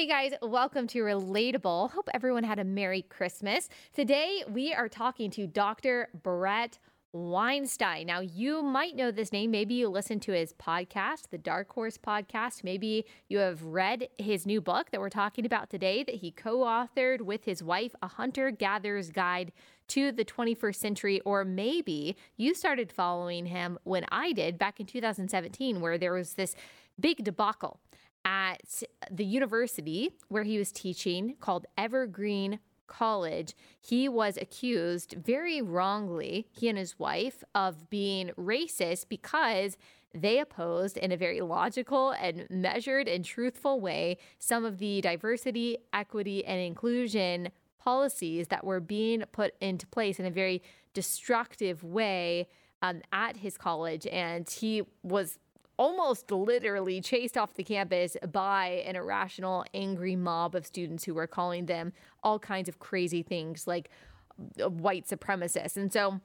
Hey guys, welcome to Relatable. Hope everyone had a Merry Christmas. Today we are talking to Dr. Bret Weinstein. Now, you might know this name. Maybe you listened to his podcast, the Dark Horse podcast. Maybe you have read his new book that we're talking about today that he co authored with his wife, A Hunter Gatherer's Guide to the 21st Century. Or maybe you started following him when I did back in 2017, where there was this big debacle at the university where he was teaching called Evergreen College. He was accused very wrongly, he and his wife, of being racist because they opposed in a very logical and measured and truthful way some of the diversity, equity, and inclusion policies that were being put into place in a very destructive way um, at his college. And he was almost literally chased off the campus by an irrational, angry mob of students who were calling them all kinds of crazy things like uh, white supremacists. And so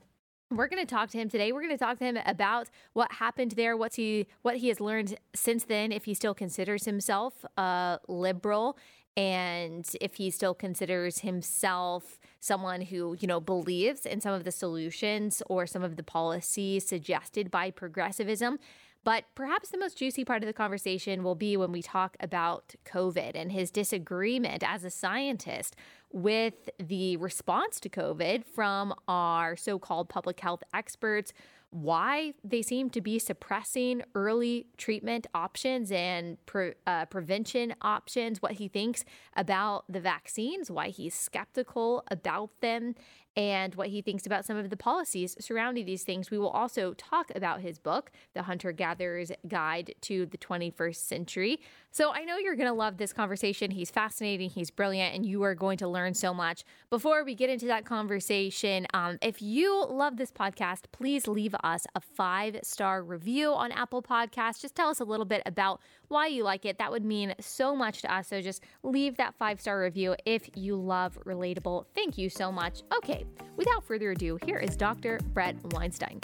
we're going to talk to him today. We're going to talk to him about what happened there, what's he what he has learned since then, if he still considers himself a liberal, and if he still considers himself someone who you know believes in some of the solutions or some of the policies suggested by progressivism but perhaps the most juicy part of the conversation will be when we talk about COVID and his disagreement as a scientist with the response to COVID from our so called public health experts why they seem to be suppressing early treatment options and pre- uh, prevention options, what he thinks about the vaccines, why he's skeptical about them, and what he thinks about some of the policies surrounding these things. We will also talk about his book, The Hunter Gatherer's Guide to the 21st Century. So I know you're going to love this conversation. He's fascinating, he's brilliant, and you are going to learn so much. Before we get into that conversation, um, if you love this podcast, please leave us a five star review on Apple Podcasts. Just tell us a little bit about why you like it. That would mean so much to us. So just leave that five star review if you love Relatable. Thank you so much. Okay, without further ado, here is Dr. Bret Weinstein.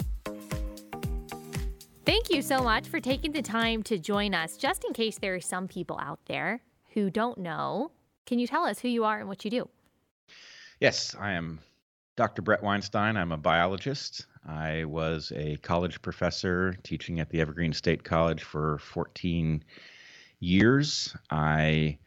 Thank you so much for taking the time to join us. Just in case there are some people out there who don't know, can you tell us who you are and what you do? Yes, I am Dr. Bret Weinstein. I'm a biologist. I was a college professor teaching at the Evergreen State College for 14 years. I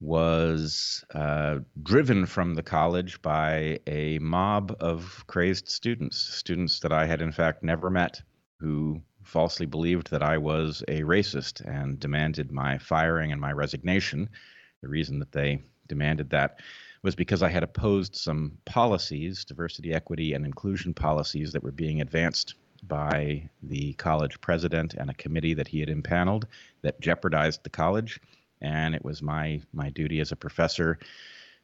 was uh, driven from the college by a mob of crazed students, students that I had in fact never met, who falsely believed that I was a racist and demanded my firing and my resignation. The reason that they demanded that was because I had opposed some policies, diversity, equity, and inclusion policies that were being advanced by the college president and a committee that he had impaneled that jeopardized the college. And it was my my duty as a professor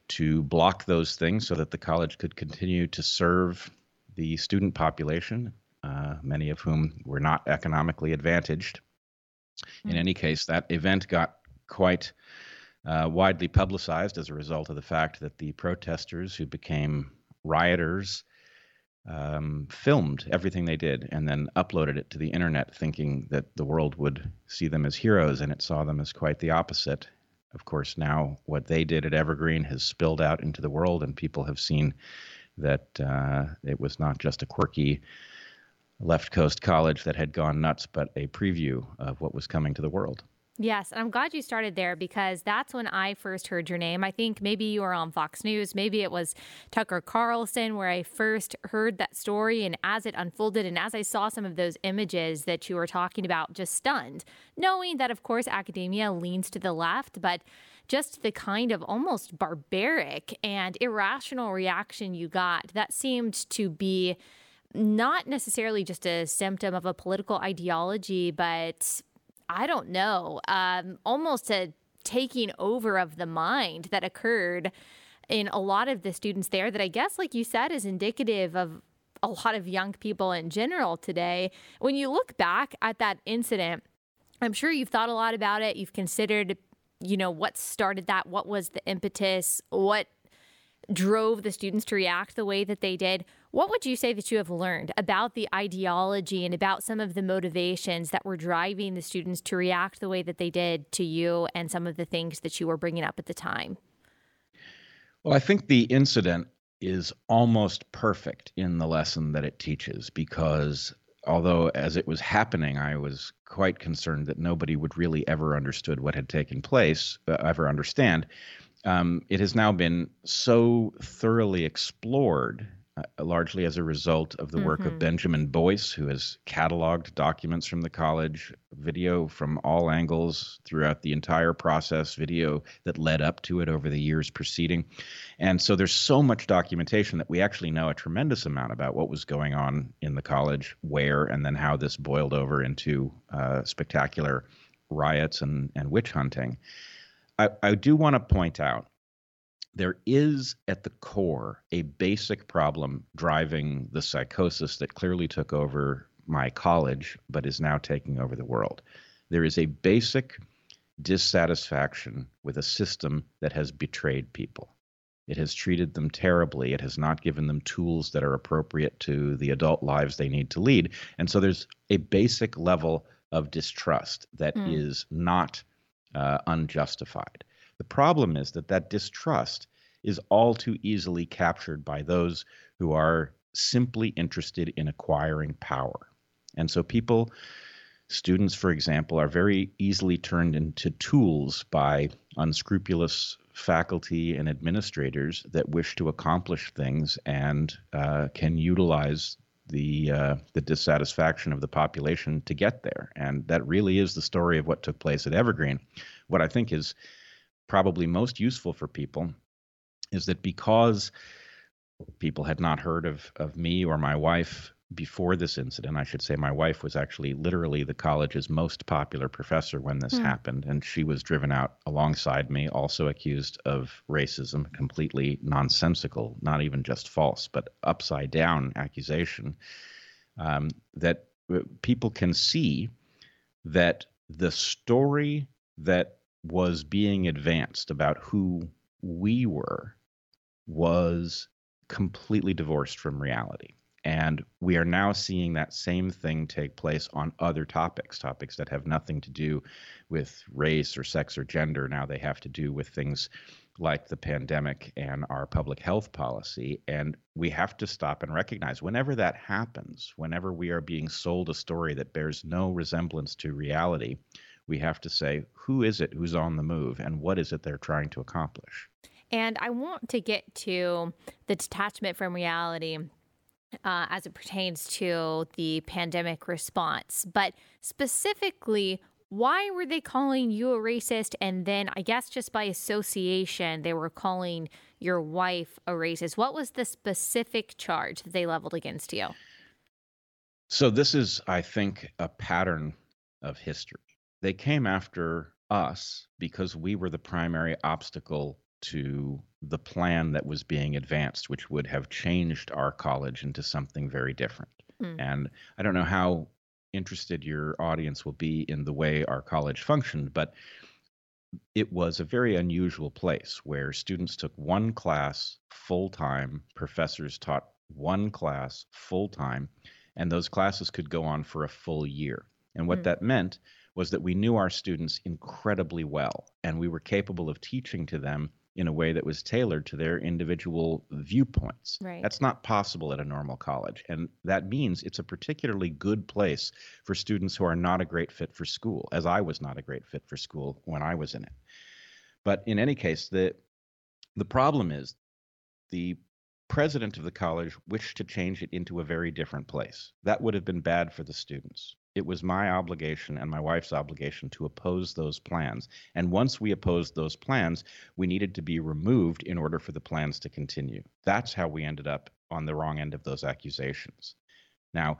to block those things so that the college could continue to serve the student population, uh, many of whom were not economically advantaged. In hmm. any case, that event got quite uh, widely publicized as a result of the fact that the protesters who became rioters um, filmed everything they did and then uploaded it to the internet, thinking that the world would see them as heroes, and it saw them as quite the opposite. Of course, now what they did at Evergreen has spilled out into the world, and people have seen that uh, it was not just a quirky left coast college that had gone nuts, but a preview of what was coming to the world. Yes, and I'm glad you started there because that's when I first heard your name. I think maybe you were on Fox News, maybe it was Tucker Carlson where I first heard that story and as it unfolded and as I saw some of those images that you were talking about just stunned, knowing that of course academia leans to the left, but just the kind of almost barbaric and irrational reaction you got that seemed to be not necessarily just a symptom of a political ideology, but I don't know, um, almost a taking over of the mind that occurred in a lot of the students there that I guess, like you said, is indicative of a lot of young people in general today. When you look back at that incident, I'm sure you've thought a lot about it. You've considered, you know, what started that, what was the impetus, what drove the students to react the way that they did. What would you say that you have learned about the ideology and about some of the motivations that were driving the students to react the way that they did to you and some of the things that you were bringing up at the time? Well, I think the incident is almost perfect in the lesson that it teaches because although as it was happening i was quite concerned that nobody would really ever understood what had taken place uh, ever understand um, it has now been so thoroughly explored uh, largely as a result of the mm-hmm. work of mm-hmm. Benjamin Boyce, who has cataloged documents from the college, video from all angles throughout the entire process, video that led up to it over the years preceding. And so there's so much documentation that we actually know a tremendous amount about what was going on in the college, where, and then how this boiled over into uh, spectacular riots and, and witch hunting. I, I do want to point out there is at the core a basic problem driving the psychosis that clearly took over my college, but is now taking over the world. There is a basic dissatisfaction with a system that has betrayed people. It has treated them terribly. It has not given them tools that are appropriate to the adult lives they need to lead. And so there's a basic level of distrust that mm. is not uh, unjustified. The problem is that that distrust is all too easily captured by those who are simply interested in acquiring power. And so people, students, for example, are very easily turned into tools by unscrupulous faculty and administrators that wish to accomplish things and uh, can utilize the uh, the dissatisfaction of the population to get there. And that really is the story of what took place at Evergreen. What I think is probably most useful for people is that because people had not heard of, of me or my wife before this incident, I should say my wife was actually literally the college's most popular professor when this hmm. happened, and she was driven out alongside me, also accused of racism, completely nonsensical, not even just false, but upside down accusation. Um, that uh, people can see that the story that was being advanced about who we were was completely divorced from reality. And we are now seeing that same thing take place on other topics, topics that have nothing to do with race or sex or gender. Now they have to do with things like the pandemic and our public health policy. And we have to stop and recognize whenever that happens, whenever we are being sold a story that bears no resemblance to reality, we have to say, who is it who's on the move and what is it they're trying to accomplish? And I want to get to the detachment from reality uh, as it pertains to the pandemic response. But specifically, why were they calling you a racist? And then I guess just by association, they were calling your wife a racist. What was the specific charge that they leveled against you? So, this is, I think, a pattern of history they came after us because we were the primary obstacle to the plan that was being advanced, which would have changed our college into something very different. Mm. And I don't know how interested your audience will be in the way our college functioned, but it was a very unusual place where students took one class full time, professors taught one class full time, and those classes could go on for a full year. And what mm. that meant was that we knew our students incredibly well and we were capable of teaching to them in a way that was tailored to their individual viewpoints. Right. That's not possible at a normal college. And that means it's a particularly good place for students who are not a great fit for school, as I was not a great fit for school when I was in it. But in any case, the the problem is the president of the college wished to change it into a very different place. That would have been bad for the students it was my obligation and my wife's obligation to oppose those plans. And once we opposed those plans, we needed to be removed in order for the plans to continue. That's how we ended up on the wrong end of those accusations. Now,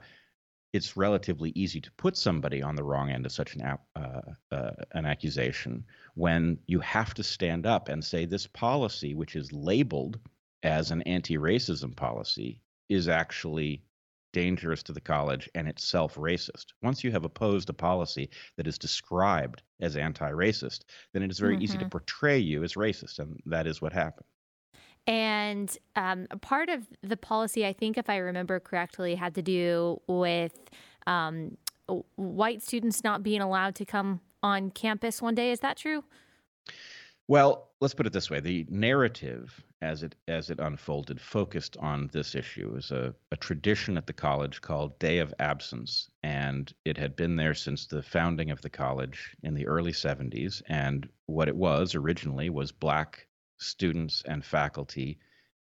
it's relatively easy to put somebody on the wrong end of such an, uh, uh, an accusation when you have to stand up and say this policy, which is labeled as an anti racism policy, is actually dangerous to the college and itself racist. Once you have opposed a policy that is described as anti racist, then it is very mm-hmm. easy to mm-hmm. portray you as racist. And that is what happened. And um, part of the policy, I think, if I remember correctly, had to do with um, white students not being allowed to come on campus one day. Is that true? Well, let's put it this way: the narrative, as it as it unfolded, focused on this issue. It was a, a tradition at the college called Day of Absence, and it had been there since the founding of the college in the early '70s. And what it was originally was black students and faculty,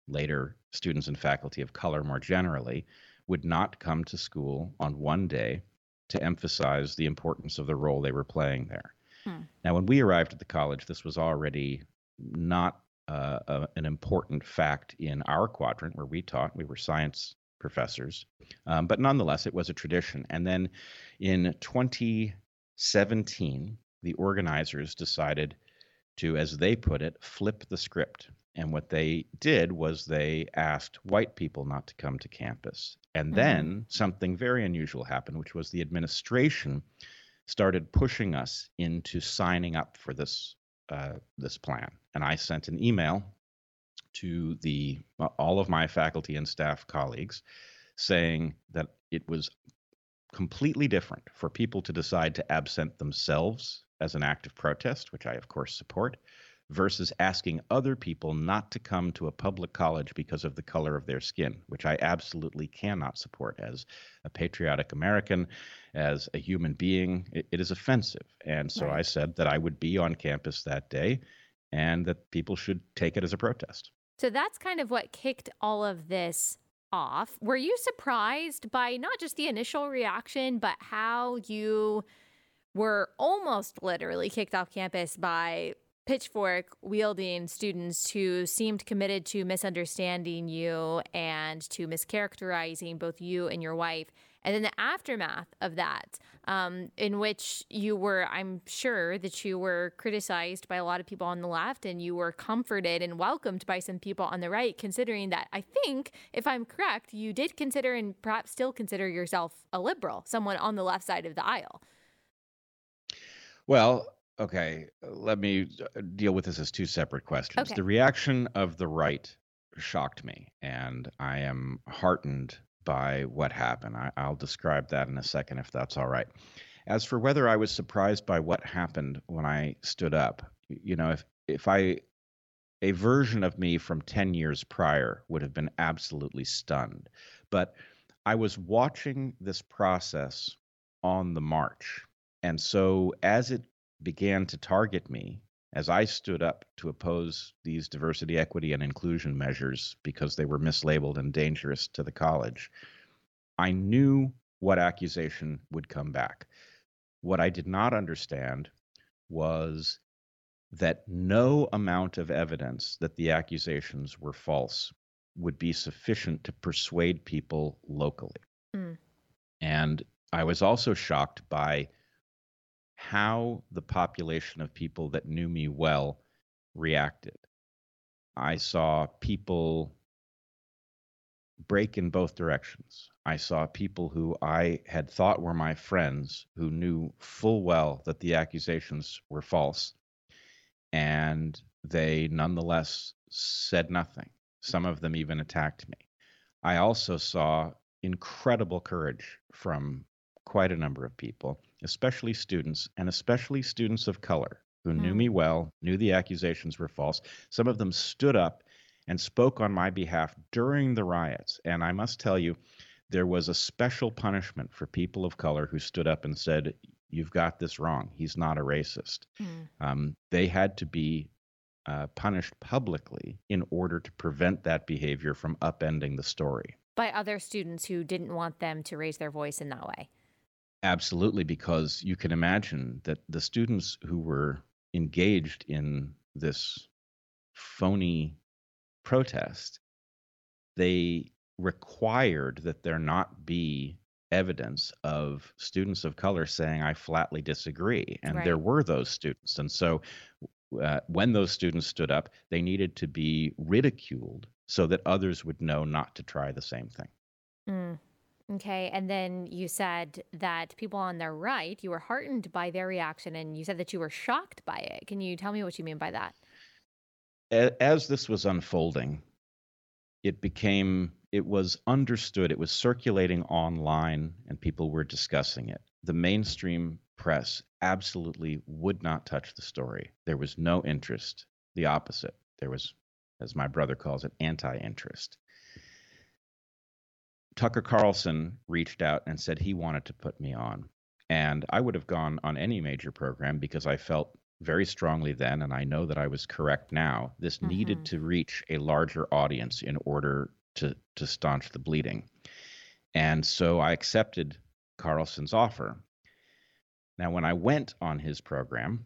later students and faculty of color more generally, would not come to school on one day to emphasize the importance of the role they were playing there. Hmm. Now, when we arrived at the college, this was already not uh, a, an important fact in our quadrant where we taught. We were science professors, um, but nonetheless, it was a tradition. And then in 2017, the organizers decided to, as they put it, flip the script. And what they did was they asked white people not to come to campus. And mm-hmm. then something very unusual happened, which was the administration started pushing us into signing up for this uh, this plan. And I sent an email to the uh, all of my faculty and staff colleagues saying that it was completely different for people to decide to absent themselves as an act of protest, which I of course support, versus asking other people not to come to a public college because of the color of their skin, which I absolutely cannot support as a patriotic American, as a human being. it, it is offensive. And so right. I said that I would be on campus that day and that people should take it as a protest. So that's kind of what kicked all of this off. Were you surprised by not just the initial reaction, but how you were almost literally kicked off campus by pitchfork wielding students who seemed committed to misunderstanding you and to mischaracterizing both you and your wife. And then the aftermath of that, um, in which you were, I'm sure that you were criticized by a lot of people on the left and you were comforted and welcomed by some people on the right, considering that I think, if I'm correct, you did consider and perhaps still consider yourself a liberal, someone on the left side of the aisle. Well, Okay, uh, let me uh, deal with this as two separate questions. Okay. The reaction of the right shocked me, and I am heartened by what happened. I, I'll describe that in a second if that's all right. As for whether I was surprised by what happened when I stood up, you know, if if I a version of me from 10 years prior would have been absolutely stunned. But I was watching this process on the march. And so as it began to target me as I stood up to oppose these diversity, equity, and inclusion measures because they were mislabeled and dangerous to the college, I knew what accusation would come back. What I did not understand was that no amount of evidence that the accusations were false would be sufficient to persuade people locally. Mm. And I was also shocked by how the population of people that knew me well reacted. I saw people break in both directions. I saw people who I had thought were my friends who knew full well that the accusations were false. And they nonetheless said nothing. Some of them even attacked me. I also saw incredible courage from quite a number of people especially students, and especially students of color who mm. knew me well, knew the accusations were false. Some of them stood up and spoke on my behalf during the riots. And I must tell you, there was a special punishment for people of color who stood up and said, You've got this wrong. He's not a racist. Mm. Um, they had to be uh, punished publicly in order to prevent that behavior from upending the story. By other students who didn't want them to raise their voice in that way. Absolutely, because you can imagine that the students who were engaged in this phony protest, they required that there not be evidence of students of color saying, I flatly disagree. And right. there were those students. And so uh, when those students stood up, they needed to be ridiculed so that others would know not to try the same thing. Mm. Okay. And then you said that people on the right, you were heartened by their reaction and you said that you were shocked by it. Can you tell me what you mean by that? As this was unfolding, it became it was understood it was circulating online and people were discussing it the mainstream press absolutely would not touch the story there was no interest the opposite there was as my brother calls it anti-interest tucker carlson reached out and said he wanted to put me on and i would have gone on any major program because i felt very strongly then, and I know that I was correct now. This mm-hmm. needed to reach a larger audience in order to to staunch the bleeding, and so I accepted Carlson's offer. Now, when I went on his program,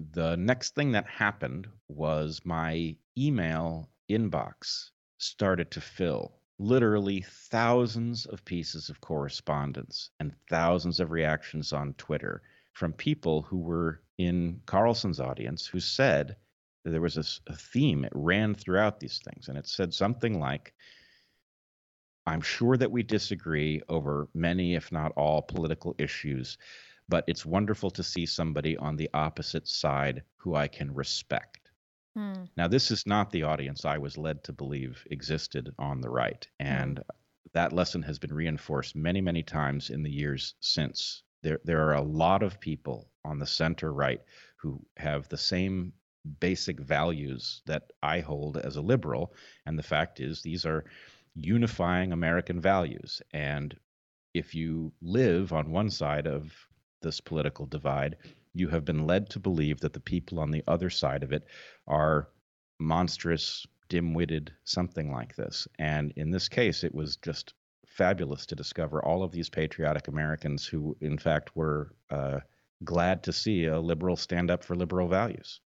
the next thing that happened was my email inbox started to fill literally thousands of pieces of correspondence and thousands of reactions on Twitter from people who were in Carlson's audience who said there was a, a theme. It ran throughout these things, and it said something like, I'm sure that we disagree over many, if not all, political issues, but it's wonderful to see somebody on the opposite side who I can respect. Hmm. Now, this is not the audience I was led to believe existed on the right. And hmm. that lesson has been reinforced many, many times in the years since there there are a lot of people on the center right who have the same basic values that I hold as a liberal and the fact is these are unifying American values and if you live on one side of this political divide you have been led to believe that the people on the other side of it are monstrous dim-witted something like this and in this case it was just fabulous to discover all of these patriotic Americans who, in fact, were uh, glad to see a liberal stand up for liberal values.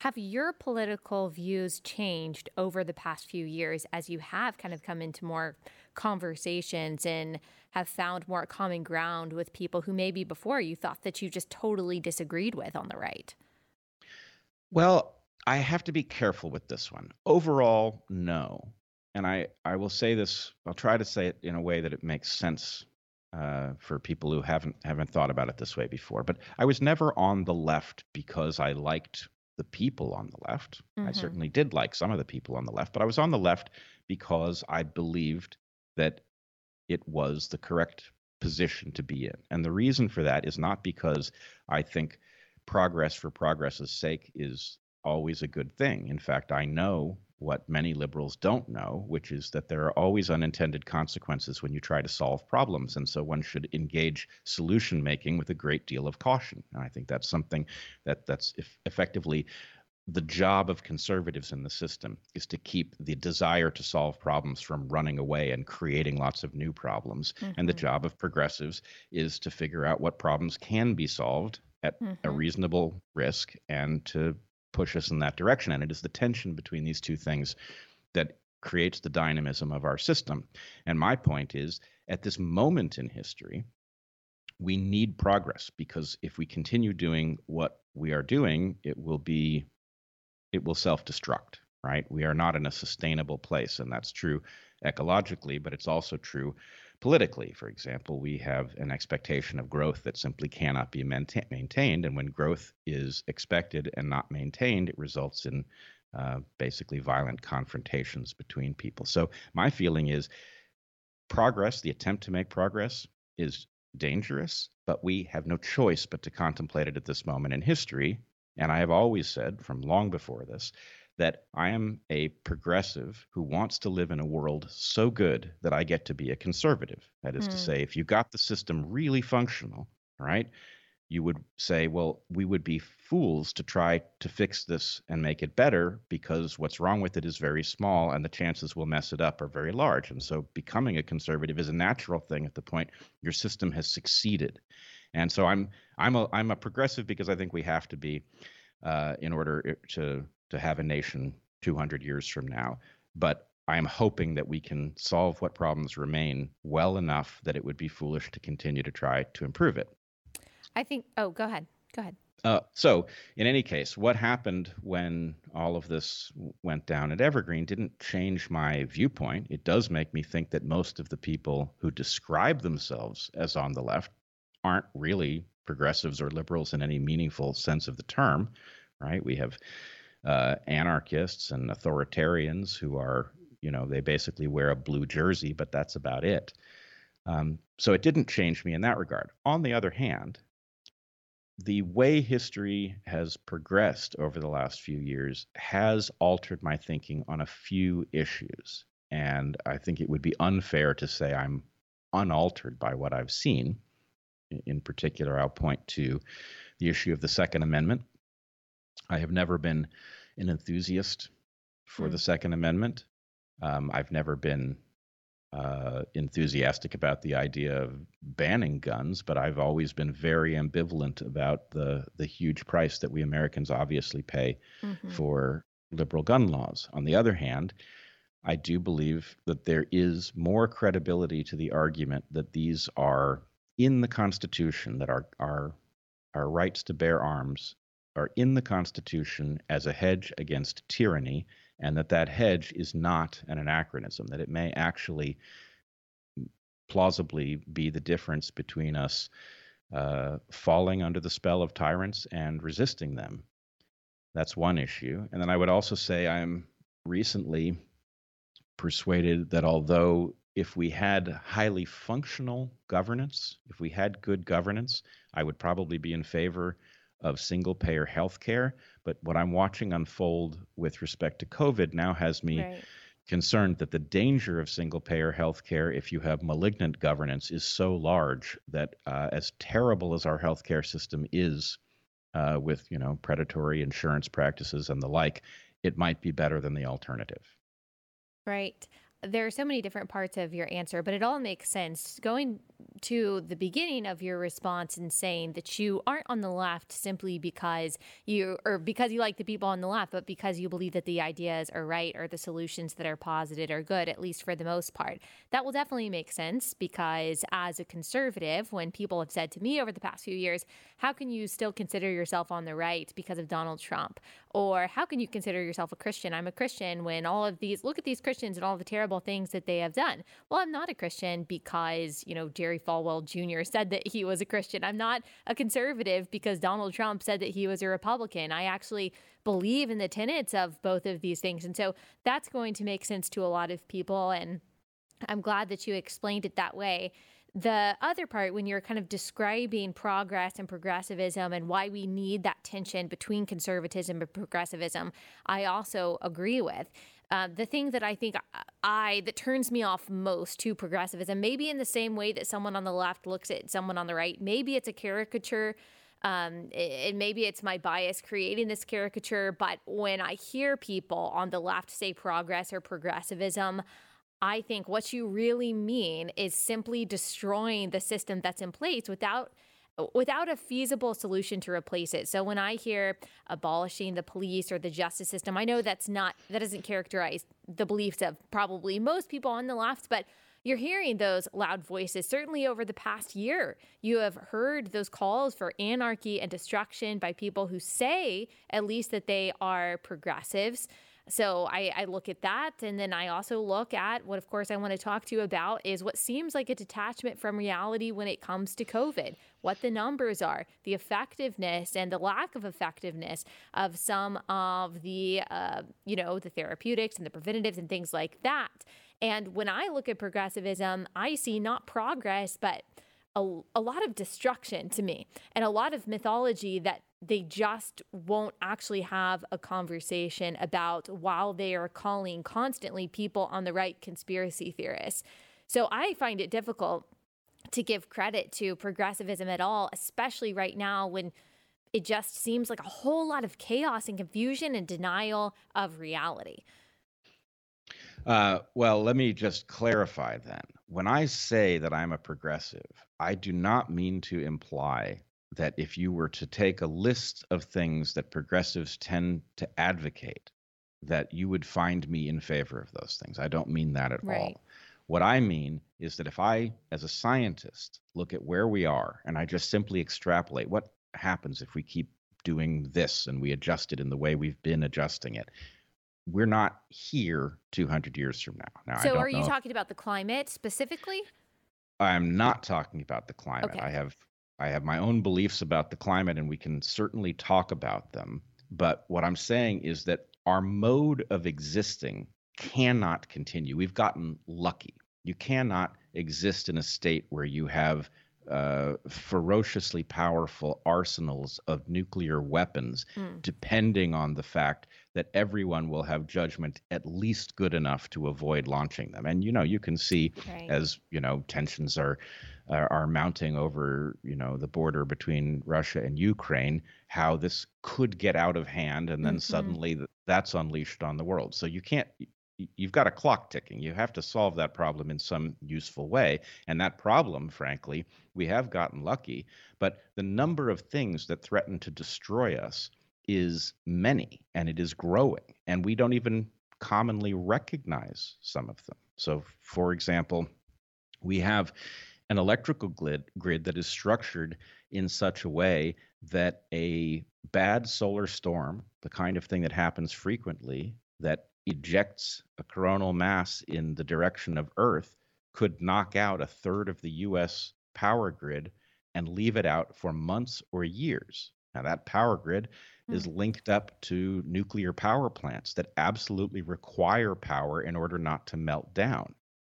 Have your political views changed over the past few years as you have kind of come into more conversations and have found more common ground with people who maybe before you thought that you just totally disagreed with on the right? Well, I have to be careful with this one. Overall, no and I, I will say this, I'll try to say it in a way that it makes sense uh, for people who haven't haven't thought about it this way before. But I was never on the left because I liked the people on the left. Mm-hmm. I certainly did like some of the people on the left, but I was on the left because I believed that it was the correct position to be in. And the reason for that is not because I think progress for progress's sake is always a good thing. In fact, I know what many liberals don't know, which is that there are always unintended consequences when you try to solve problems. And so one should engage solution making with a great deal of caution. And I think that's something that that's effectively the job of conservatives in the system is to keep the desire to solve problems from running away and creating lots of new problems. Mm-hmm. And the mm-hmm. job of progressives is to figure out what problems can be solved at mm-hmm. a reasonable risk and to push us in that direction. And it is the tension between these two things that creates the dynamism of our system. And my point is at this moment in history, we need progress because if we continue doing what we are doing, it will be it will self-destruct, right? We are not in a sustainable place and that's true ecologically, but it's also true politically. For example, we have an expectation of growth that simply cannot be mainta- maintained. And when growth is expected and not maintained, it results in uh, basically violent confrontations between people. So, my feeling is progress, the attempt to make progress, is dangerous, but we have no choice but to contemplate it at this moment in history. And I have always said from long before this that I am a progressive who wants to live in a world so good that I get to be a conservative. That is mm. to hmm. say, if you got the system really functional, right, you would say, well, we would be fools to try to fix this and make it better because what's wrong with it is very small and the chances we'll mess it up are very large. And so becoming a conservative is a natural thing at the point your system has succeeded. And so I'm I'm a I'm a progressive because I think we have to be uh, in order to to have a nation 200 years from now. But I am hoping that we can solve what problems remain well enough that it would be foolish to continue to try to improve it. I think, oh, go ahead. Go ahead. Uh, so, in any case, what happened when all of this went down at Evergreen didn't change my viewpoint. It does make me think that most of the people who describe themselves as on the left aren't really progressives or liberals in any meaningful sense of the term, right? We have uh, anarchists and authoritarians who are, you know, they basically wear a blue jersey, but that's about it. Um, so it didn't change me in that regard. On the other hand, the way history has progressed over the last few years has altered my thinking on a few issues. And I think it would be unfair to say I'm unaltered by what I've seen. In particular, I'll point to the issue of the Second Amendment. I have never been an enthusiast for mm. the Second Amendment. Um, I've never been uh, enthusiastic about the idea of banning guns, but I've always been very ambivalent about the the huge price that we Americans obviously pay mm-hmm. for liberal gun laws. On the other hand, I do believe that there is more credibility to the argument that these are in the Constitution, that our our our rights to bear arms are in the Constitution as a hedge against tyranny and that that hedge is not an anachronism, that it may actually plausibly be the difference between us uh, falling under the spell of tyrants and resisting them. That's one issue. And then I would also say I'm recently persuaded that although if we had highly functional governance, if we had good governance, I would probably be in favor of single payer health care. But what I'm watching unfold with respect to COVID now has me right. concerned that the danger of single payer health care, if you have malignant governance, is so large that uh, as terrible as our healthcare system is, uh, with you know predatory insurance practices and the like, it might be better than the alternative. Right there are so many different parts of your answer, but it all makes sense. Going to the beginning of your response and saying that you aren't on the left simply because you or because you like the people on the left, but because you believe that the ideas are right or the solutions that are posited are good, at least for the most part. That will definitely make sense because as a conservative, when people have said to me over the past few years, how can you still consider yourself on the right because of Donald Trump? Or how can you consider yourself a Christian? I'm a Christian when all of these look at these Christians and all the terrible things that they have done. Well, I'm not a Christian because, you know, Jerry Falwell Jr. said that he was a Christian. I'm not a conservative because Donald Trump said that he was a Republican. I actually believe in the tenets of both of these things. And so that's going to make sense to a lot of people. And I'm glad that you explained it that way. The other part, when you're kind of describing progress and progressivism and why we need that tension between conservatism and progressivism, I also agree with. Uh, the thing that I think I that turns me off most to progressivism, maybe in the same way that someone on the left looks at someone on the right, maybe it's a caricature. Um, and maybe it's my bias creating this caricature, but when I hear people on the left say progress or progressivism, I think what you really mean is simply destroying the system that's in place without without a feasible solution to replace it. So when I hear abolishing the police or the justice system, I know that's not that doesn't characterize the beliefs of probably most people on the left, but you're hearing those loud voices. Certainly over the past year, you have heard those calls for anarchy and destruction by people who say at least that they are progressives. So I, I, look at that. And then I also look at what, of course, I want to talk to you about is what seems like a detachment from reality when it comes to COVID, what the numbers are, the effectiveness and the lack of effectiveness of some of the, uh, you know, the therapeutics and the preventatives and things like that. And when I look at progressivism, I see not progress, but a, a lot of destruction to me and a lot of mythology that they just won't actually have a conversation about while they are calling constantly people on the right conspiracy theorists. So I find it difficult to give credit to progressivism at all, especially right now when it just seems like a whole lot of chaos and confusion and denial of reality. Uh, well, let me just clarify then. When I say that I'm a progressive, I do not mean to imply that if you were to take a list of things that progressives tend to advocate, that you would find me in favor of those things. I don't mean that at right. all. What I mean is that if I, as a scientist, look at where we are and I just simply extrapolate what happens if we keep doing this and we adjust it in the way we've been adjusting it, we're not here 200 years from now. Now, so are you talking about the climate specifically? I'm not talking about the climate. Okay. I have I have my own beliefs about the climate, and we can certainly talk about them. But what I'm saying is that our mode of existing cannot continue. We've gotten lucky. You cannot exist in a state where you have uh, ferociously powerful arsenals of nuclear weapons, mm. depending on the fact that everyone will have judgment at least good enough to avoid launching them. And you know, you can see right. as you know tensions are uh, are mounting over you know the border between Russia and Ukraine, how this could get out of hand, and then mm-hmm. suddenly that's unleashed on the world. So you can't you've got a clock ticking. You have to solve that problem in some useful way. And that problem, frankly, we have gotten lucky, but the number of things that threaten to destroy us is many and it is growing. And we don't even commonly recognize some of them. So, for example, we have an electrical grid, grid that is structured in such a way that a bad solar storm, the kind of thing that happens frequently, that ejects a coronal mass in the direction of Earth could knock out a third of the US power grid and leave it out for months or years. Now, that power grid mm. is linked up to nuclear power plants that absolutely require power in order not to melt down.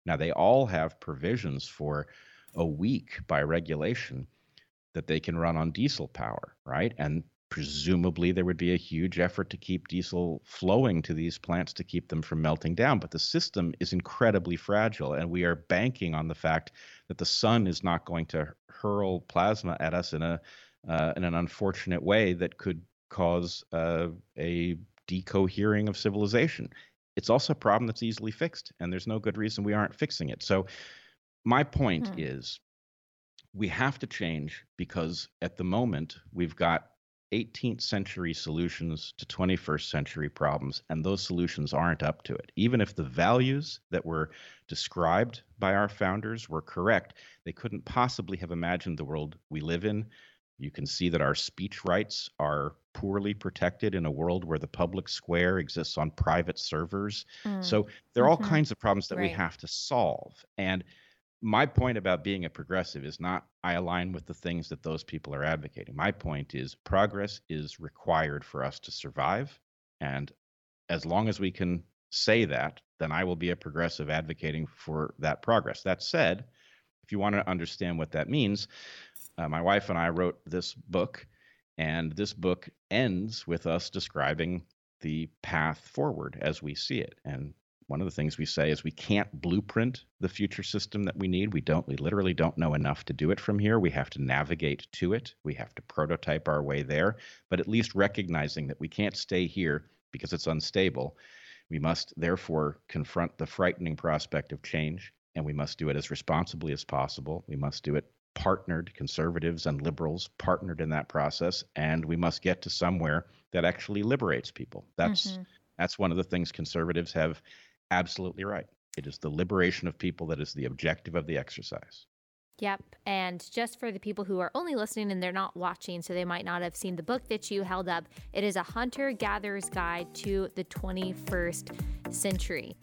Now, they all have provisions for a week by regulation that they can run on diesel power, right? And presumably there would be a huge effort to keep diesel flowing to these plants to keep them from melting down. But the system is incredibly fragile, and we are banking on the fact that the sun is not going to hurl plasma at us in a uh, in an unfortunate way that could cause uh, a decohering of civilization. It's also a problem that's easily fixed, and there's no good reason we aren't fixing it. So, my point hmm. is we have to change because at the moment we've got 18th century solutions to 21st century problems, and those solutions aren't up to it. Even if the values that were described by our founders were correct, they couldn't possibly have imagined the world we live in. You can see that our speech rights are poorly protected in a world where the public square exists on private servers. Mm. So there are mm-hmm. all kinds of problems that right. we have to solve. And my point about being a progressive is not I align with the things that those people are advocating. My point is progress is required for us to survive. And as long as we can say that, then I will be a progressive advocating for that progress. That said, if you want to understand what that means, uh, my wife and I wrote this book, and this book ends with us describing the path forward as we see it. And one of the things we say is we can't blueprint the future system that we need. We don't, we literally don't know enough to do it from here. We have to navigate to it. We have to prototype our way there, but at least recognizing that we can't stay here because it's unstable. We must therefore confront the frightening prospect of change, and we must do it as responsibly as possible. We must do it partnered, conservatives and liberals partnered in that process, and we must get to somewhere that actually liberates people. That's mm-hmm. that's one of the things conservatives have absolutely right. It is the liberation of people that is the objective of the exercise. Yep. And just for the people who are only listening and they're not watching, so they might not have seen the book that you held up, it is a hunter gatherer's guide to the 21st century.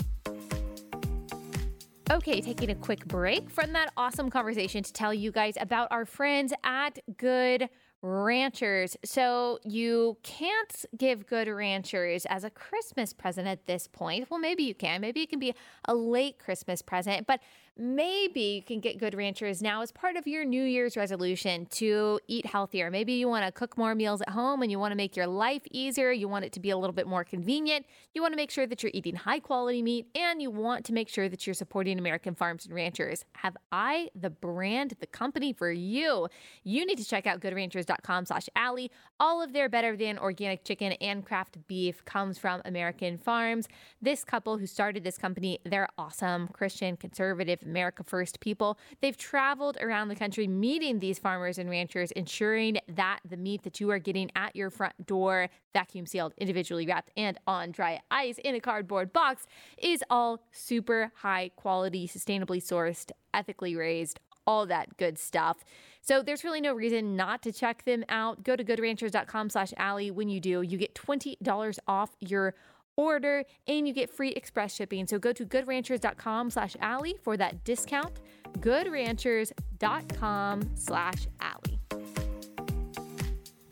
Okay, taking a quick break from that awesome conversation to tell you guys about our friends at Good ranchers. So you can't give good ranchers as a Christmas present at this point. Well, maybe you can. Maybe it can be a late Christmas present, but maybe you can get good ranchers now as part of your New Year's resolution to eat healthier. Maybe you want to cook more meals at home and you want to make your life easier. You want it to be a little bit more convenient. You want to make sure that you're eating high quality meat and you want to make sure that you're supporting American farms and ranchers. Have I the brand, the company for you? You need to check out Good goodranchers.com slash Allie. All of their better than organic chicken and craft beef comes from American farms. This couple who started this company, they're awesome, Christian, conservative, America First people. They've traveled around the country meeting these farmers and ranchers, ensuring that the meat that you are getting at your front door, vacuum sealed, individually wrapped, and on dry ice in a cardboard box, is all super high quality, sustainably sourced, ethically raised, all that good stuff. So there's really no reason not to check them out. Go to goodranchers.com slash Allie. When you do, you get $20 off your order and you get free express shipping. So go to goodranchers.com slash Allie for that discount. Goodranchers.com slash Allie.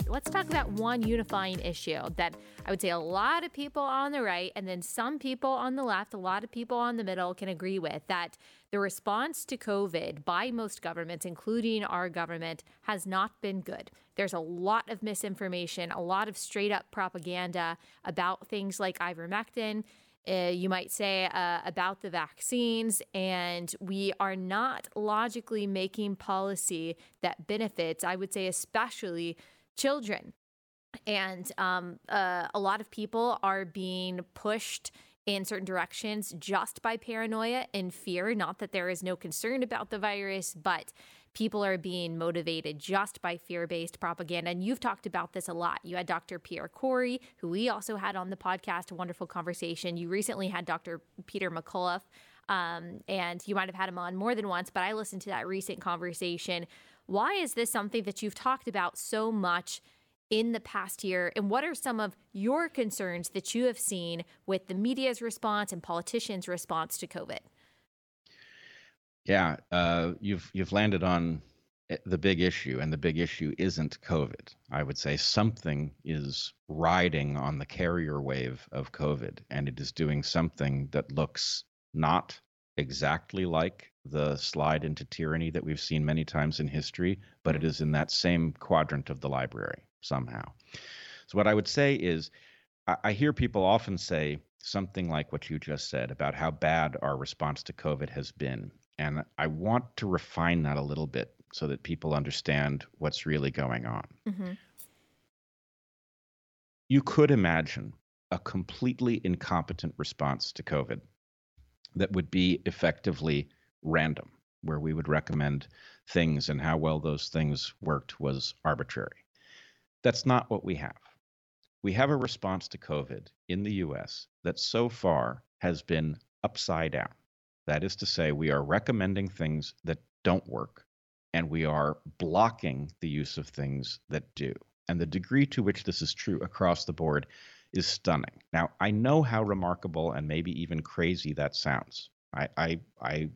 Let's talk about one unifying issue that I would say a lot of people on the right and then some people on the left, a lot of people on the middle can agree with that the response to COVID by most governments, including our government, has not been good. There's a lot of misinformation, a lot of straight up propaganda about things like ivermectin uh, you might say, uh, about the vaccines. And we are not logically making policy that benefits, I would say, especially children. And um, uh, a lot of people are being pushed in certain directions just by paranoia and fear. Not that there is no concern about the virus, but people are being motivated just by fear based propaganda. And you've talked about this a lot. You had Dr. Pierre Kory, who we also had on the podcast, a wonderful conversation. You recently had Dr. Peter McCullough, um, and you might have had him on more than once, but I listened to that recent conversation. Why is this something that you've talked about so much? in the past year? And what are some of your concerns that you have seen with the media's response and politicians' response to COVID? Yeah, uh, you've you've landed on eh, the big issue, and the big issue isn't COVID. I would say something is riding on the carrier wave of COVID, and it is doing something that looks not exactly like the slide into tyranny that we've seen many times in history, but it is in that same quadrant of the library somehow. So, what I would say is, I, I hear people often say something like what you just said about how bad our response to COVID has been. And I want to refine that a little bit so that people understand what's really going on. Mm-hmm. You could imagine a completely incompetent response to COVID that would be effectively random, where we would recommend things and how well those things worked was arbitrary. That's not what we have. We have a response to COVID in the US that so far has been upside down. That is to say, we are recommending things that don't work and we are blocking the use of things that do. And the degree to which this is true across the board is stunning. Now, I know how remarkable and maybe even crazy that sounds. I, I, I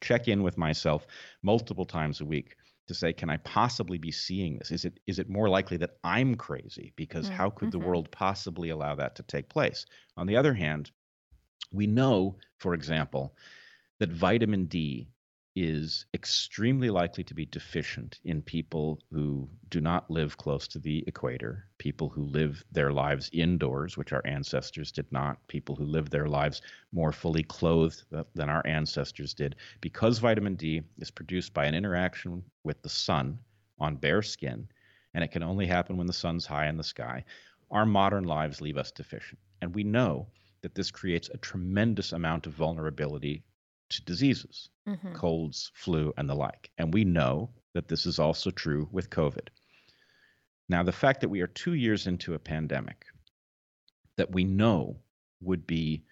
check in with myself multiple times a week to say, can I possibly be seeing this? Is it is it more likely that I'm crazy? Because mm-hmm. how could the mm-hmm. world possibly allow that to take place? On the other hand, we know, for example, that vitamin D is extremely likely to be deficient in people who do not live close to the equator, people who live their lives indoors, which our ancestors did not, people who live their lives more fully clothed than our ancestors did. Because vitamin D is produced by an interaction with the sun on bare skin, and it can only happen when the sun's high in the sky, our modern lives leave us deficient. And we know that this creates a tremendous amount of vulnerability to diseases, mm-hmm. colds, flu, and the like. And we know that this is also true with COVID. Now, the fact that we are two years into a pandemic that we know would be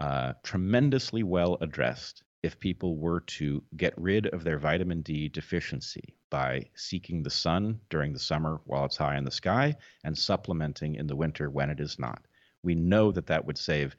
uh, tremendously well addressed if people were to get rid of their vitamin D deficiency by seeking the sun during the summer while it's high in the sky and supplementing in the winter when it is not. We know that that would save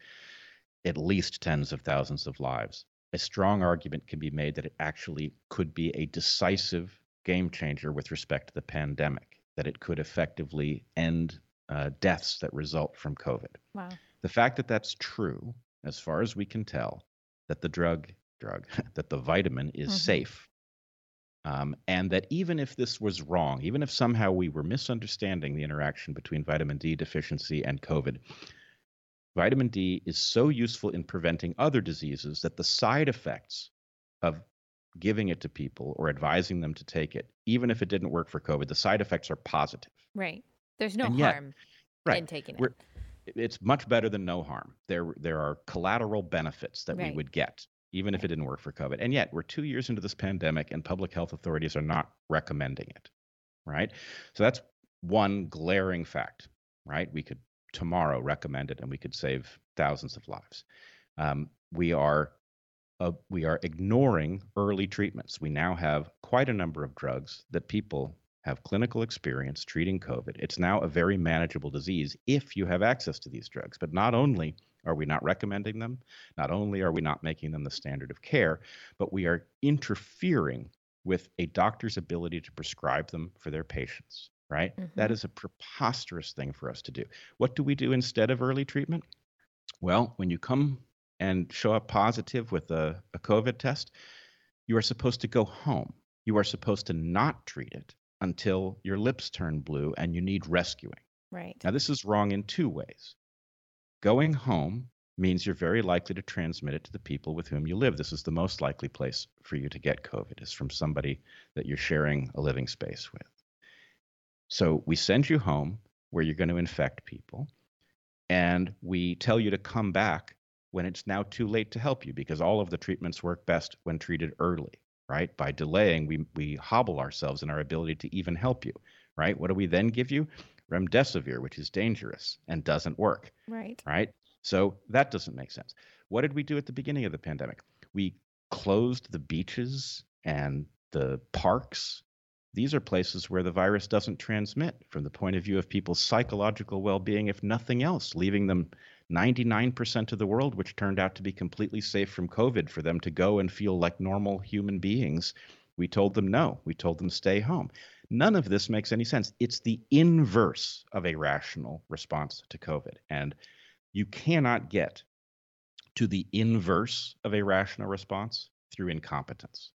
at least tens of thousands of lives. A strong argument can be made that it actually could be a decisive game changer with respect to the pandemic, that it could effectively end uh, deaths that result from COVID. Wow. The fact that that's true, as far as we can tell, that the drug, drug, that the vitamin is mm-hmm. safe, um, and that even if this was wrong, even if somehow we were misunderstanding the interaction between vitamin D deficiency and COVID, Vitamin D is so useful in preventing other diseases that the side effects of giving it to people or advising them to take it, even if it didn't work for COVID, the side effects are positive. Right. There's no yet, harm right, in taking it. It's much better than no harm. There, there are collateral benefits that right. we would get, even if it didn't work for COVID. And yet, we're two years into this pandemic, and public health authorities are not recommending it. Right. So that's one glaring fact. Right. We could tomorrow recommended, and we could save thousands of lives. Um, we are uh, we are ignoring early treatments. We now have quite a number of drugs that people have clinical experience treating COVID. It's now a very manageable disease if you have access to these drugs. But not only are we not recommending them, not only are we not making them the standard of care, but we are interfering with a doctor's ability to prescribe them for their patients. Right? Mm-hmm. That is a preposterous thing for us to do. What do we do instead of early treatment? Well, when you come and show up positive with a, a COVID test, you are supposed to go home. You are supposed to not treat it until your lips turn blue and you need rescuing. Right. Now, this is wrong in two ways. Going home means you're very likely to transmit it to the people with whom you live. This is the most likely place for you to get COVID, is from somebody that you're sharing a living space with. So we send you home where you're going to infect people, and we tell you to come back when it's now too late to help you because all of the treatments work best when treated early, right? By delaying, we, we hobble ourselves in our ability to even help you, right? What do we then give you? Remdesivir, which is dangerous and doesn't work. Right. Right. So that doesn't make sense. What did we do at the beginning of the pandemic? We closed the beaches and the parks. These are places where the virus doesn't transmit from the point of view of people's psychological well being, if nothing else, leaving them 99% of the world, which turned out to be completely safe from COVID, for them to go and feel like normal human beings. We told them no. We told them stay home. None of this makes any sense. It's the inverse of a rational response to COVID. And you cannot get to the inverse of a rational response through incompetence.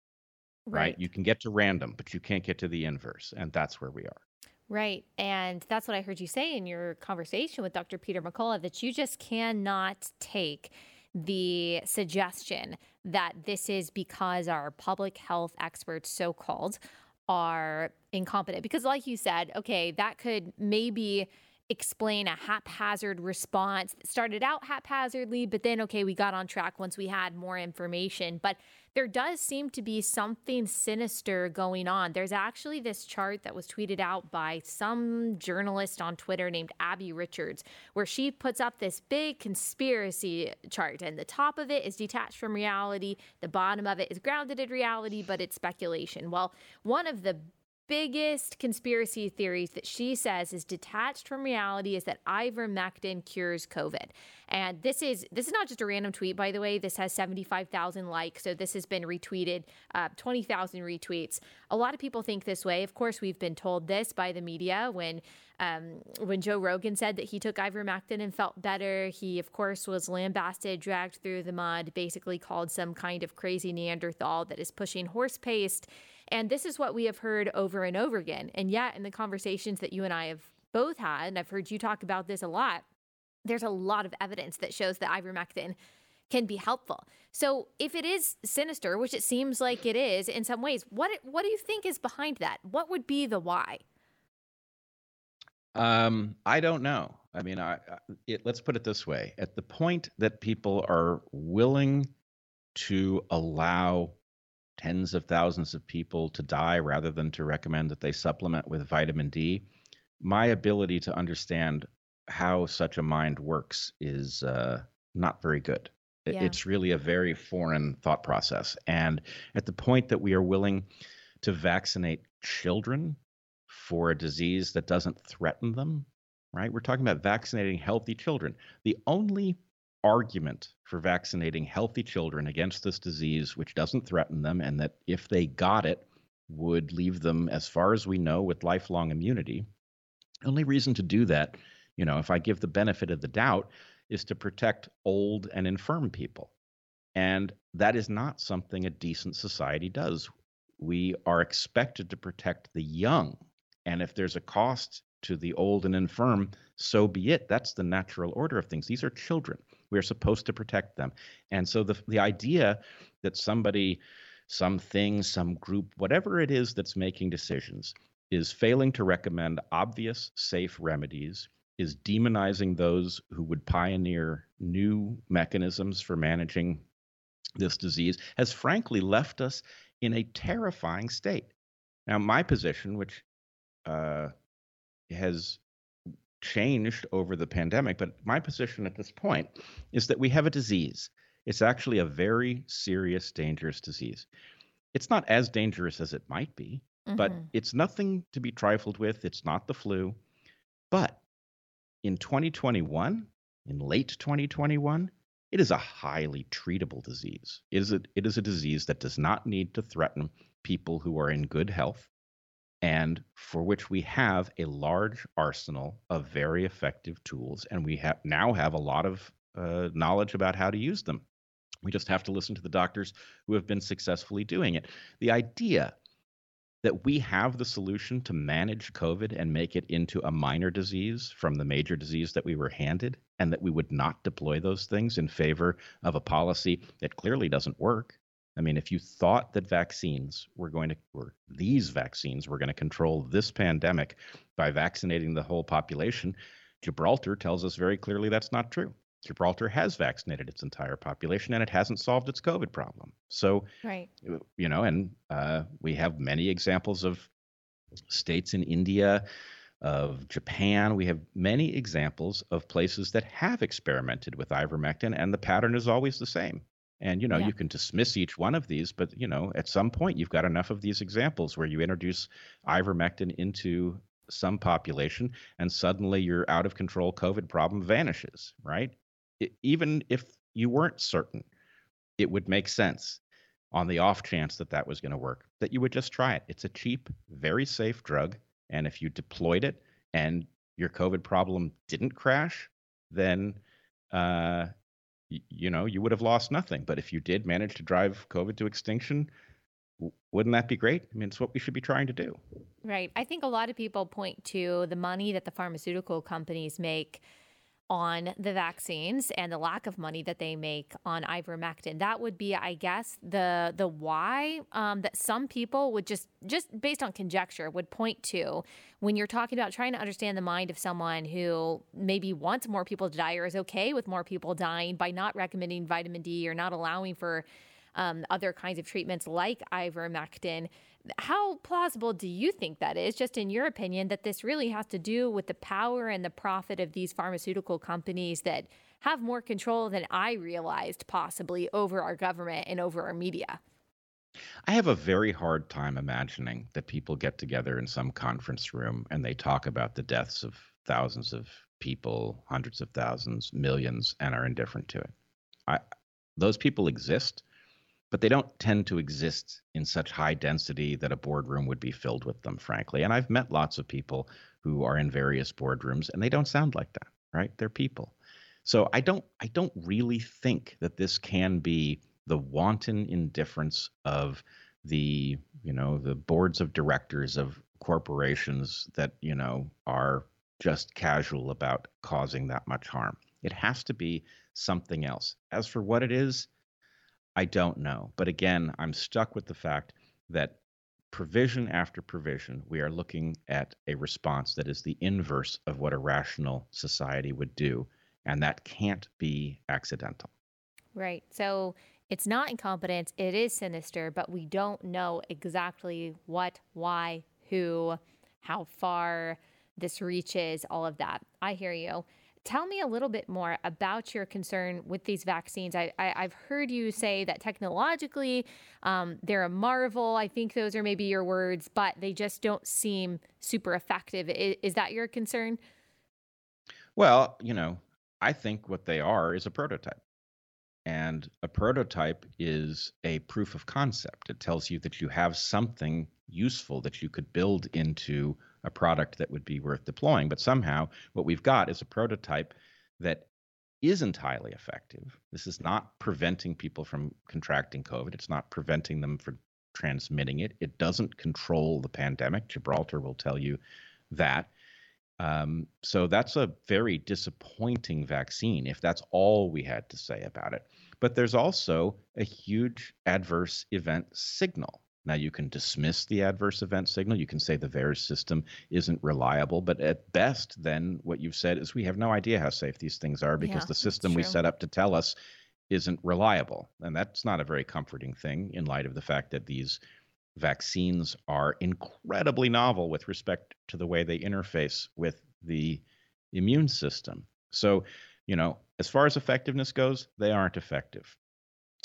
Right. right. You can get to random, but you can't get to the inverse. And that's where we are. Right. And that's what I heard you say in your conversation with Dr. Peter McCullough that you just cannot take the suggestion that this is because our public health experts, so called, are incompetent. Because, like you said, okay, that could maybe explain a haphazard response that started out haphazardly, but then, okay, we got on track once we had more information. But there does seem to be something sinister going on. There's actually this chart that was tweeted out by some journalist on Twitter named Abby Richards, where she puts up this big conspiracy chart, and the top of it is detached from reality, the bottom of it is grounded in reality, but it's speculation. Well, one of the biggest conspiracy theories that she says is detached from reality is that ivermectin cures COVID. And this is this is not just a random tweet, by the way. This has 75,000 likes, so this has been retweeted, uh, 20,000 retweets. A lot of people think this way. Of course, we've been told this by the media when um, when Joe Rogan said that he took ivermectin and felt better. He, of course, was lambasted, dragged through the mud, basically called some kind of crazy Neanderthal that is pushing horse paste and this is what we have heard over and over again. And yet, in the conversations that you and I have both had, and I've heard you talk about this a lot, there's a lot of evidence that shows that ivermectin can be helpful. So, if it is sinister, which it seems like it is in some ways, what what do you think is behind that? What would be the why? Um, I don't know. I mean, I, it, let's put it this way: at the point that people are willing to allow tens of thousands of people to die rather than to recommend that they supplement with vitamin D, my ability to understand how such a mind works is uh, not very good. Yeah. It's really a very foreign thought process. And at the point that we are willing to vaccinate children for a disease that doesn't threaten them, right? We're talking about vaccinating healthy children. The only argument for vaccinating healthy children against this disease, which doesn't threaten them, and that if they got it, would leave them, as far as we know, with lifelong immunity. only reason to do that, you know, if I give the benefit of the doubt, is to protect old and infirm people. And that is not something a decent society does. We are expected to protect the young. And if there's a cost to the old and infirm, so be it. That's the natural order of things. These are children. We are supposed to protect them. And so the the idea that somebody, something, some group, whatever it is that's making decisions, is failing to recommend obvious, safe remedies, is demonizing those who would pioneer new mechanisms for managing this disease, has frankly left us in a terrifying state. Now, my position, which uh, has changed over the pandemic, but my position at this point is that we have a disease. It's actually a very serious, dangerous disease. It's not as dangerous as it might be, mm-hmm. but it's nothing to be trifled with. It's not the flu. But in 2021, in late 2021, it is a highly treatable disease. It is a, it is a disease that does not need to threaten people who are in good health. And for which we have a large arsenal of very effective tools, and we have now have a lot of uh, knowledge about how to use them. We just have to listen to the doctors who have been successfully doing it. The idea that we have the solution to manage COVID and make it into a minor disease from the major disease that we were handed, and that we would not deploy those things in favor of a policy that clearly doesn't work. I mean, if you thought that vaccines were going to, or these vaccines were going to control this pandemic by vaccinating the whole population, Gibraltar tells us very clearly that's not true. Gibraltar has vaccinated its entire population and it hasn't solved its COVID problem. So, right. you know, and uh, we have many examples of states in India, of Japan. We have many examples of places that have experimented with ivermectin, and the pattern is always the same. And you know, yeah. you can dismiss each one of these, but you know, at some point you've got enough of these examples where you introduce ivermectin into some population and suddenly your out of control COVID problem vanishes, right? it, even if you weren't certain, it would make sense on the off chance that that was going to work, that you would just try it. It's a cheap, very safe drug. And if you deployed it and your COVID problem didn't crash, then, uh, you know, you would have lost nothing. But if you did manage to drive COVID to extinction, wouldn't that be great? I mean, it's what we should be trying to do. Right. I think a lot of people point to the money that the pharmaceutical companies make on the vaccines and the lack of money that they make on ivermectin. That would be, I guess, the the why um, that some people would just just based on conjecture would point to when you're talking about trying to understand the mind of someone who maybe wants more people to die or is okay with more people dying by not recommending vitamin D or not allowing for um, other kinds of treatments like ivermectin how plausible do you think that is, just in your opinion, that this really has to do with the power and the profit of these pharmaceutical companies that have more control than I realized possibly over our government and over our media? I have a very hard time imagining that people get together in some conference room and they talk about the deaths of thousands of people, hundreds of thousands, millions, and are indifferent to it. I, those people exist but they don't tend to exist in such high density that a boardroom would be filled with them, frankly. And I've met lots of people who are in various boardrooms and they don't sound like that, right? They're people. So I don't I don't really think that this can be the wanton indifference of the, you know, the boards of directors of corporations that, you know, are just casual about causing that much harm. It has to be something else. As for what it is, I don't know. But again, I'm stuck with the fact that provision after provision, we are looking at a response that is the inverse of what a rational society would do. And that can't be accidental. Right. So it's not incompetence, it is sinister, but we don't know exactly what, why, who, how far this reaches, all of that. I hear you. Tell me a little bit more about your concern with these vaccines. I, have heard you say that technologically um, they're a marvel. I think those are maybe your words, but they just don't seem super effective. Is, is that your concern? Well, you know, I think what they are is a prototype. And a prototype is a proof of concept. It tells you that you have something useful that you could build into a product that would be worth deploying. But somehow, what we've got is a prototype that isn't highly effective. This is not preventing people from contracting COVID. It's not preventing them from transmitting it. It doesn't control the pandemic. Gibraltar will tell you that. Um, so that's a very disappointing vaccine if that's all we had to say about it. But there's also a huge adverse event signal now, you can dismiss the adverse event signal. You can say the VAERS system isn't reliable, but at best, then what you've said is we have no idea how safe these things are because yeah, the system we set up to tell us isn't reliable. And that's not a very comforting thing in light of the fact that these vaccines are incredibly novel with respect to the way they interface with the immune system. So, you know, as far as effectiveness goes, they aren't effective.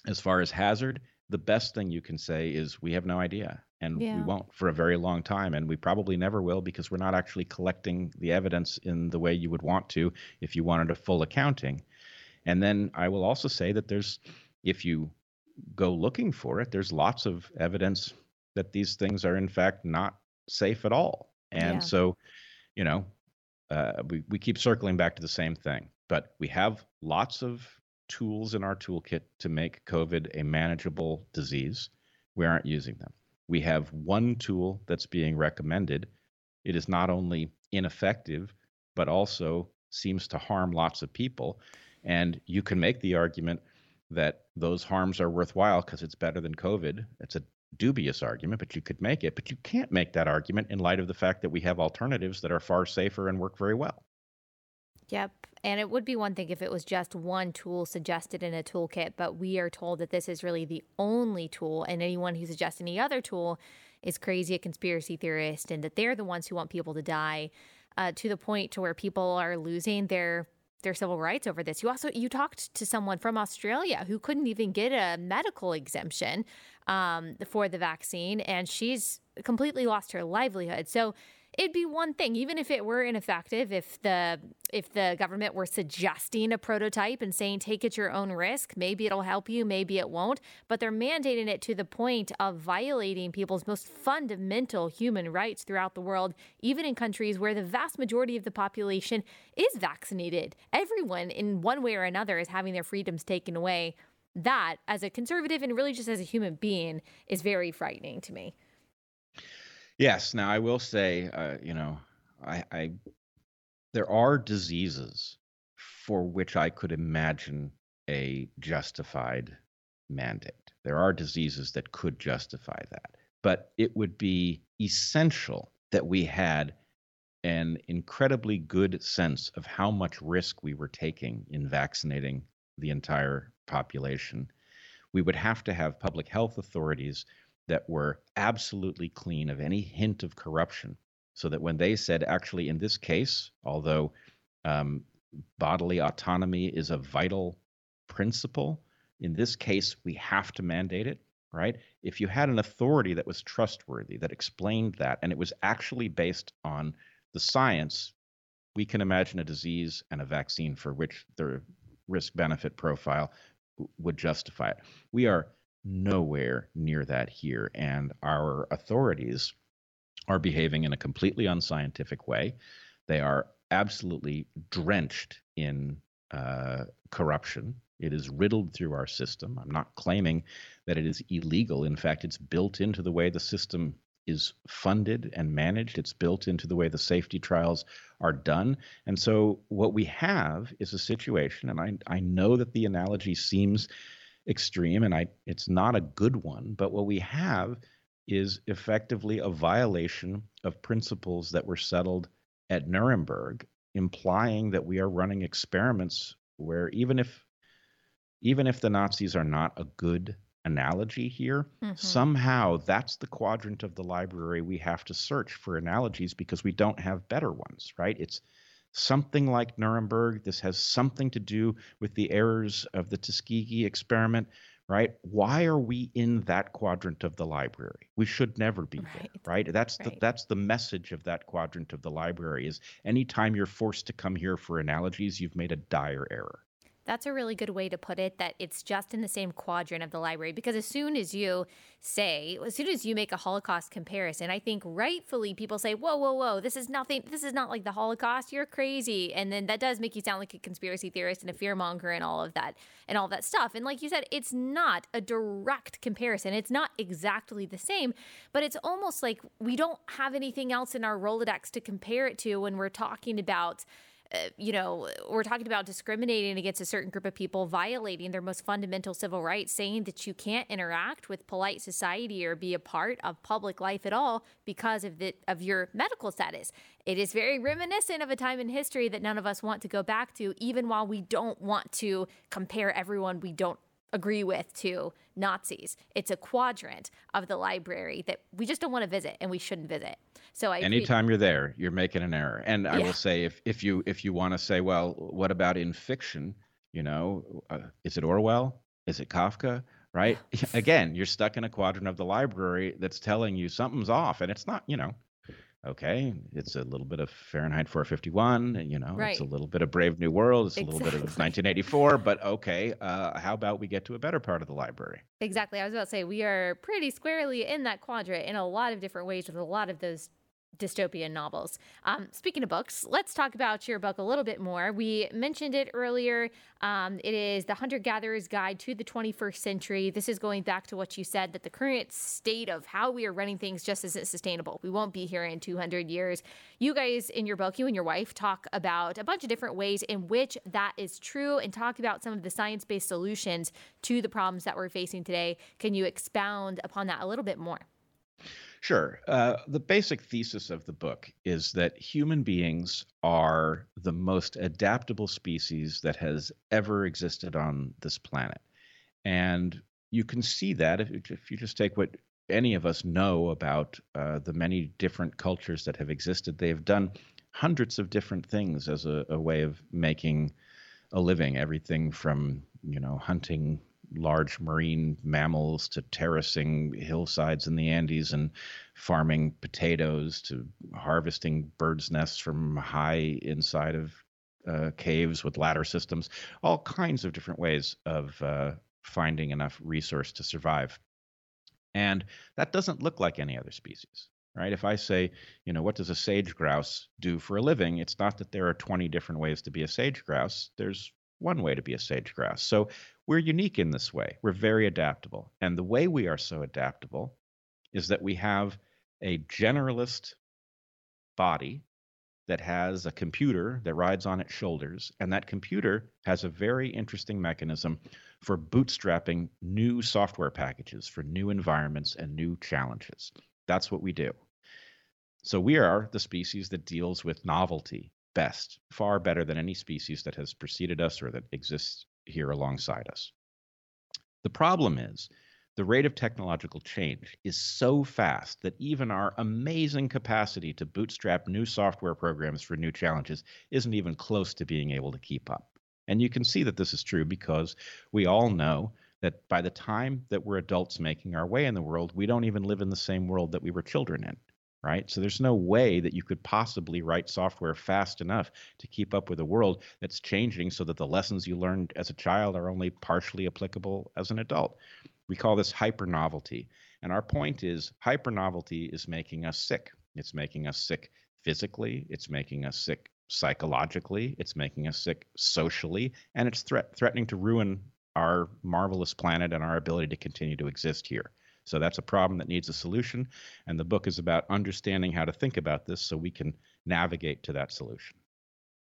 As far as hazard, the best thing you can say is we have no idea and yeah. we won't for a very long time and we probably never will because we're not actually collecting the evidence in the way you would want to if you wanted a full accounting and then i will also say that there's if you go looking for it there's lots of evidence that these things are in fact not safe at all. And Yeah. so, you know, uh, we, we keep circling back to the same thing, but we have lots of tools in our toolkit to make COVID a manageable disease. We aren't using them. We have one tool that's being recommended. It is not only ineffective, but also seems to harm lots of people. And you can make the argument that those harms are worthwhile because it's better than COVID. It's a dubious argument, but you could make it. But you can't make that argument in light of the fact that we have alternatives that are far safer and work very well. Yep. And it would be one thing if it was just one tool suggested in a toolkit, but we are told that this is really the only tool, and anyone who suggests any other tool is crazy, a conspiracy theorist, and that they're the ones who want people to die uh, to the point to where people are losing their their civil rights over this. You also you talked to someone from Australia who couldn't even get a medical exemption um, for the vaccine, and she's completely lost her livelihood. So it'd be one thing even if it were ineffective if the if the government were suggesting a prototype and saying take it your own risk. Maybe it'll help you maybe it won't. But they're mandating it to the point of violating people's most fundamental human rights throughout the world even in countries where the vast majority of the population is vaccinated. Everyone in one way or another is having their freedoms taken away. That as a conservative and really just as a human being is very frightening to me Yes. Now, I will say, uh, you know, I, I there are diseases for which I could imagine a justified mandate. There are diseases that could justify that, but it would be essential that we had an incredibly good sense of how much risk we were taking in vaccinating the entire population. We would have to have public health authorities that were absolutely clean of any hint of corruption. So that when they said, actually, in this case, although um, bodily autonomy is a vital principle, in this case, we have to mandate it, right? If you had an authority that was trustworthy, that explained that, and it was actually based on the science, we can imagine a disease and a vaccine for which the risk benefit profile would justify it. We are nowhere near that here. And our authorities are behaving in a completely unscientific way. They are absolutely drenched in uh, corruption. It is riddled through our system. I'm not claiming that it is illegal. In fact, it's built into the way the system is funded and managed. It's built into the way the safety trials are done. And so, what we have is a situation, and I, I know that the analogy seems extreme and I it's not a good one, but what we have is effectively a violation of principles that were settled at Nuremberg, implying that we are running experiments where even if even if the Nazis are not a good analogy here, Mhm. somehow that's the quadrant of the library we have to search for analogies because we don't have better ones, right? It's something like Nuremberg. This has something to do with the errors of the Tuskegee experiment, right? Why are we in that quadrant of the library? We should never be there, Right. right? That's the that's the message of that quadrant of the library is anytime you're forced to come here for analogies, you've made a dire error. That's a really good way to put it that it's just in the same quadrant of the library because as soon as you say, as soon as you make a Holocaust comparison, I think rightfully people say, whoa, whoa, whoa, this is nothing, this is not like the Holocaust, you're crazy. And then that does make you sound like a conspiracy theorist and a fearmonger and all of that and all that stuff. And like you said, it's not a direct comparison. It's not exactly the same, but it's almost like we don't have anything else in our Rolodex to compare it to when we're talking about uh, you know, we're talking about discriminating against a certain group of people, violating their most fundamental civil rights, saying that you can't interact with polite society or be a part of public life at all because of the of your medical status. It is very reminiscent of a time in history that none of us want to go back to, even while we don't want to compare everyone we don't agree with to Nazis. It's a quadrant of the library that we just don't want to visit and we shouldn't visit. So I agree- Anytime you're there, you're making an error. And I Yeah. will say, if if you if you want to say, well, what about in fiction? You know, uh, is it Orwell? Is it Kafka? Right? Again, you're stuck in a quadrant of the library that's telling you something's off, and it's not. You know, Okay, it's a little bit of Fahrenheit 451. You know, Right. it's a little bit of Brave New World. It's a little bit of 1984. But okay, uh, how about we get to a better part of the library? Exactly. I was about to say we are pretty squarely in that quadrant in a lot of different ways with a lot of those dystopian novels. Um, speaking of books, let's talk about your book a little bit more. We mentioned it earlier. Um, it is The Hunter Gatherer's Guide to the 21st Century. This is going back to what you said that the current state of how we are running things just isn't sustainable. We won't be here in 200 years. You guys, in your book, you and your wife talk about a bunch of different ways in which that is true and talk about some of the science based solutions to the problems that we're facing today. Can you expound upon that a little bit more? Sure. Uh, the basic thesis of the book is that human beings are the most adaptable species that has ever existed on this planet. And you can see that if, if you just take what any of us know about uh, the many different cultures that have existed. They've done hundreds of different things as a, a way of making a living, everything from, you know, hunting large marine mammals to terracing hillsides in the Andes and farming potatoes to harvesting birds' nests from high inside of uh, caves with ladder systems, all kinds of different ways of uh, finding enough resource to survive. And that doesn't look like any other species, right? If I say, you know, what does a sage grouse do for a living? It's not that there are 20 different ways to be a sage grouse. There's one way to be a sage grouse. So we're unique in this way. We're very adaptable. And the way we are so adaptable is that we have a generalist body that has a computer that rides on its shoulders. And that computer has a very interesting mechanism for bootstrapping new software packages for new environments and new challenges. That's what we do. So we are the species that deals with novelty best, far better than any species that has preceded us or that exists here alongside us. The problem is the rate of technological change is so fast that even our amazing capacity to bootstrap new software programs for new challenges isn't even close to being able to keep up. And you can see that this is true because we all know that by the time that we're adults making our way in the world, we don't even live in the same world that we were children in, right? So there's no way that you could possibly write software fast enough to keep up with a world that's changing so that the lessons you learned as a child are only partially applicable as an adult. We call this hyper novelty. And our point is hyper novelty is making us sick. It's making us sick physically, it's making us sick psychologically, it's making us sick socially, and it's threat- threatening to ruin our marvelous planet and our ability to continue to exist here. So that's a problem that needs a solution. And the book is about understanding how to think about this so we can navigate to that solution.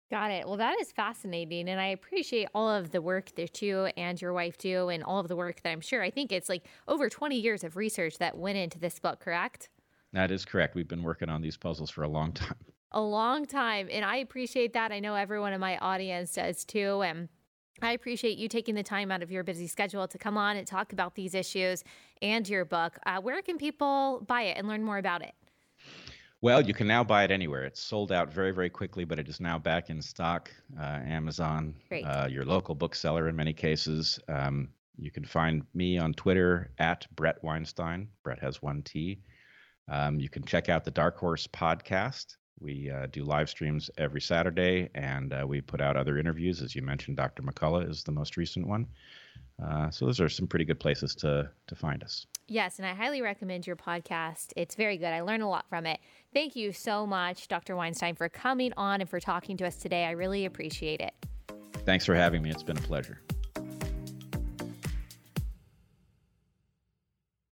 Got it. Well, that is fascinating. And I appreciate all of the work that you and your wife do and all of the work that I'm sure. I think it's like over 20 years of research that went into this book, correct? That is correct. We've been working on these puzzles for a long time. A long time. And I appreciate that. I know everyone in my audience does too. And I appreciate you taking the time out of your busy schedule to come on and talk about these issues and your book. Uh, where can people buy it and learn more about it? Well, you can now buy it anywhere. It's sold out very, very quickly, but it is now back in stock. Uh, Amazon, uh, your local bookseller in many cases. Um, you can find me on Twitter at Bret Weinstein. Bret has one T. Um, you can check out the Dark Horse podcast. We uh, do live streams every Saturday, and uh, we put out other interviews. As you mentioned, Dr. McCullough is the most recent one. Uh, so those are some pretty good places to to find us. Yes, and I highly recommend your podcast. It's very good. I learned a lot from it. Thank you so much, Dr. Weinstein, for coming on and for talking to us today. I really appreciate it. Thanks for having me. It's been a pleasure.